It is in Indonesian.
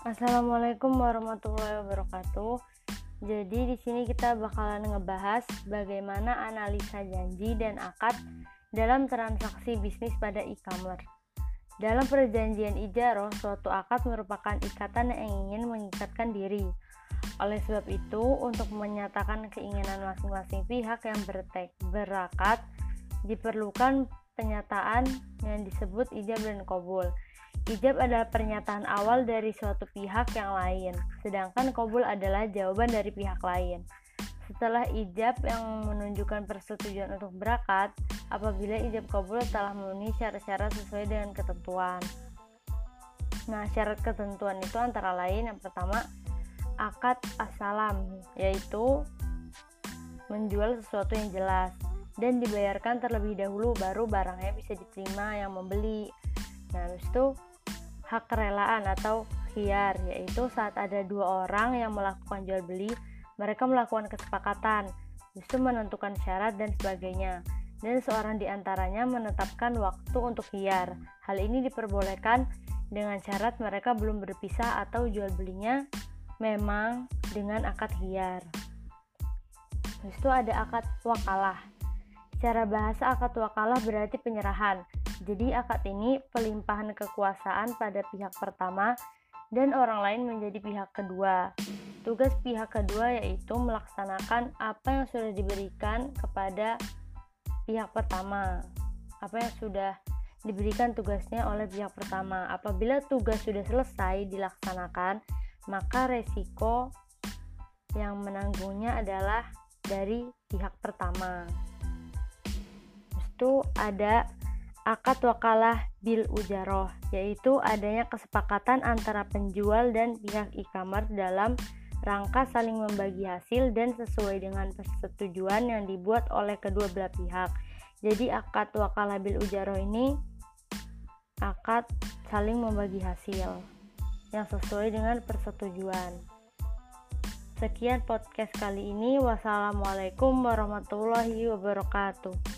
Assalamualaikum warahmatullahi wabarakatuh. Jadi di sini kita bakalan ngebahas bagaimana analisa janji dan akad dalam transaksi bisnis pada e-commerce. Dalam perjanjian ijaroh, suatu akad merupakan ikatan yang ingin mengikatkan diri. Oleh sebab itu, untuk menyatakan keinginan masing-masing pihak yang bertek berakat, diperlukan penyataan yang disebut ijab dan kobul. Ijab adalah pernyataan awal dari suatu pihak yang lain, sedangkan kobul adalah jawaban dari pihak lain. Setelah ijab yang menunjukkan persetujuan untuk berakat, apabila ijab kabul telah memenuhi syarat-syarat sesuai dengan ketentuan. Nah, syarat ketentuan itu antara lain yang pertama akad asalam, yaitu menjual sesuatu yang jelas dan dibayarkan terlebih dahulu baru barangnya bisa diterima yang membeli. Nah, habis itu hak kerelaan atau khiar, yaitu saat ada dua orang yang melakukan jual beli, mereka melakukan kesepakatan, justru menentukan syarat dan sebagainya, dan seorang di antaranya menetapkan waktu untuk khiar. Hal ini diperbolehkan dengan syarat mereka belum berpisah atau jual belinya memang dengan akad. Habis itu ada akad wakalah. Secara bahasa akad wakalah berarti penyerahan. Jadi akad ini pelimpahan kekuasaan pada pihak pertama dan orang lain menjadi pihak kedua. Tugas pihak kedua yaitu melaksanakan apa yang sudah diberikan kepada pihak pertama. Apa yang sudah diberikan tugasnya oleh pihak pertama. Apabila tugas sudah selesai dilaksanakan, maka resiko yang menanggungnya adalah dari pihak pertama. Itu ada akad wakalah bil ujaroh, yaitu adanya kesepakatan antara penjual dan pihak e-commerce dalam rangka saling membagi hasil dan sesuai dengan persetujuan yang dibuat oleh kedua belah pihak. Jadi akad wakalah bil ujaroh ini akad saling membagi hasil yang sesuai dengan persetujuan. Sekian podcast kali ini. Wassalamualaikum warahmatullahi wabarakatuh.